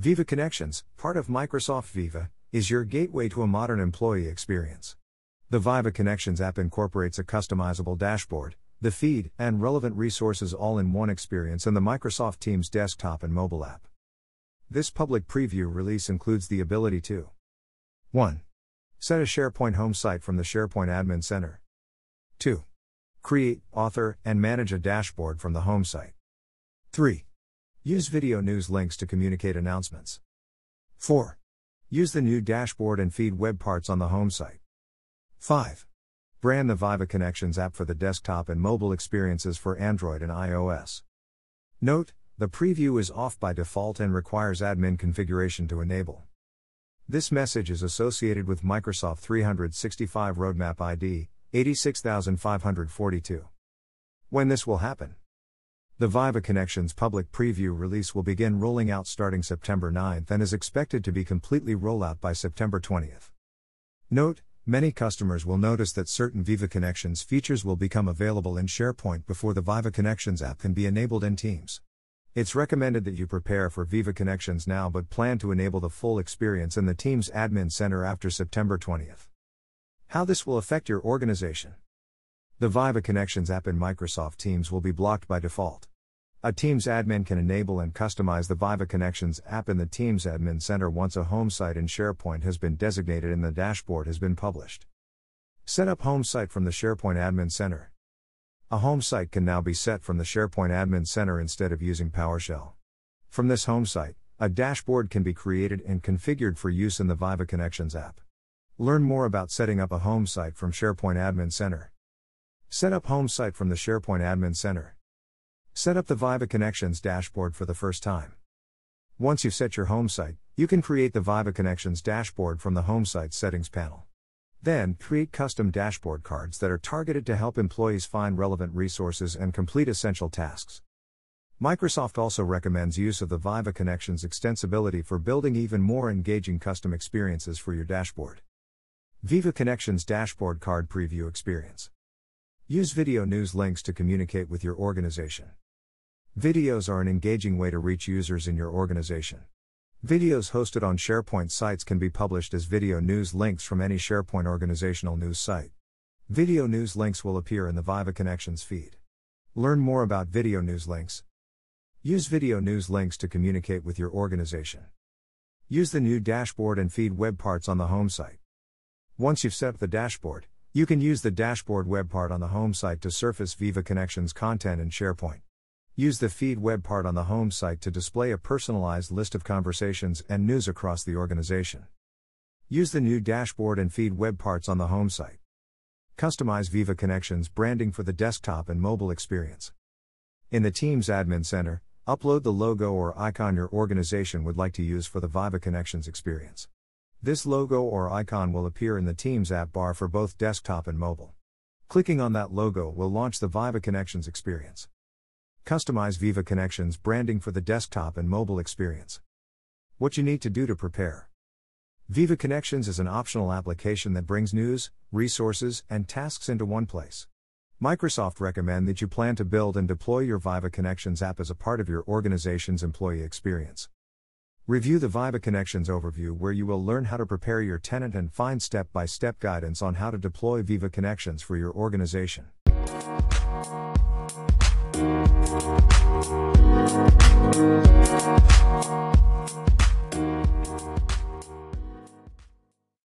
Viva Connections, part of Microsoft Viva, is your gateway to a modern employee experience. The Viva Connections app incorporates a customizable dashboard, the feed, and relevant resources all in one experience in the Microsoft Teams desktop and mobile app. This public preview release includes the ability to 1. Set a SharePoint home site from the SharePoint Admin Center. 2. Create, author, and manage a dashboard from the home site. 3. Use video news links to communicate announcements. 4. Use the new dashboard and feed web parts on the home site. 5. Brand the Viva Connections app for the desktop and mobile experiences for Android and iOS. Note, the preview is off by default and requires admin configuration to enable. This message is associated with Microsoft 365 Roadmap ID 86542. When this will happen? The Viva Connections public preview release will begin rolling out starting September 9th and is expected to be completely rollout by September 20th. Note, many customers will notice that certain Viva Connections features will become available in SharePoint before the Viva Connections app can be enabled in Teams. It's recommended that you prepare for Viva Connections now but plan to enable the full experience in the Teams Admin Center after September 20th. How this will affect your organization. The Viva Connections app in Microsoft Teams will be blocked by default. A Teams admin can enable and customize the Viva Connections app in the Teams Admin Center once a home site in SharePoint has been designated and the dashboard has been published. Set up home site from the SharePoint Admin Center. A home site can now be set from the SharePoint Admin Center instead of using PowerShell. From this home site, a dashboard can be created and configured for use in the Viva Connections app. Learn more about setting up a home site from SharePoint Admin Center. Set up home site from the SharePoint Admin Center. Set up the Viva Connections dashboard for the first time. Once you've set your home site, you can create the Viva Connections dashboard from the Home Site Settings panel. Then, create custom dashboard cards that are targeted to help employees find relevant resources and complete essential tasks. Microsoft also recommends use of the Viva Connections extensibility for building even more engaging custom experiences for your dashboard. Viva Connections Dashboard Card Preview Experience Use video news links to communicate with your organization. Videos are an engaging way to reach users in your organization. Videos hosted on SharePoint sites can be published as video news links from any SharePoint organizational news site. Video news links will appear in the Viva Connections feed. Learn more about video news links. Use video news links to communicate with your organization. Use the new dashboard and feed web parts on the home site. Once you've set up the dashboard, you can use the dashboard web part on the home site to surface Viva Connections content in SharePoint. Use the feed web part on the home site to display a personalized list of conversations and news across the organization. Use the new dashboard and feed web parts on the home site. Customize Viva Connections branding for the desktop and mobile experience. In the Teams Admin Center, upload the logo or icon your organization would like to use for the Viva Connections experience. This logo or icon will appear in the Teams app bar for both desktop and mobile. Clicking on that logo will launch the Viva Connections experience. Customize Viva Connections branding for the desktop and mobile experience. What you need to do to prepare. Viva Connections is an optional application that brings news, resources, and tasks into one place. Microsoft recommend that you plan to build and deploy your Viva Connections app as a part of your organization's employee experience. Review the Viva Connections overview where you will learn how to prepare your tenant and find step by step guidance on how to deploy Viva Connections for your organization. Thank you.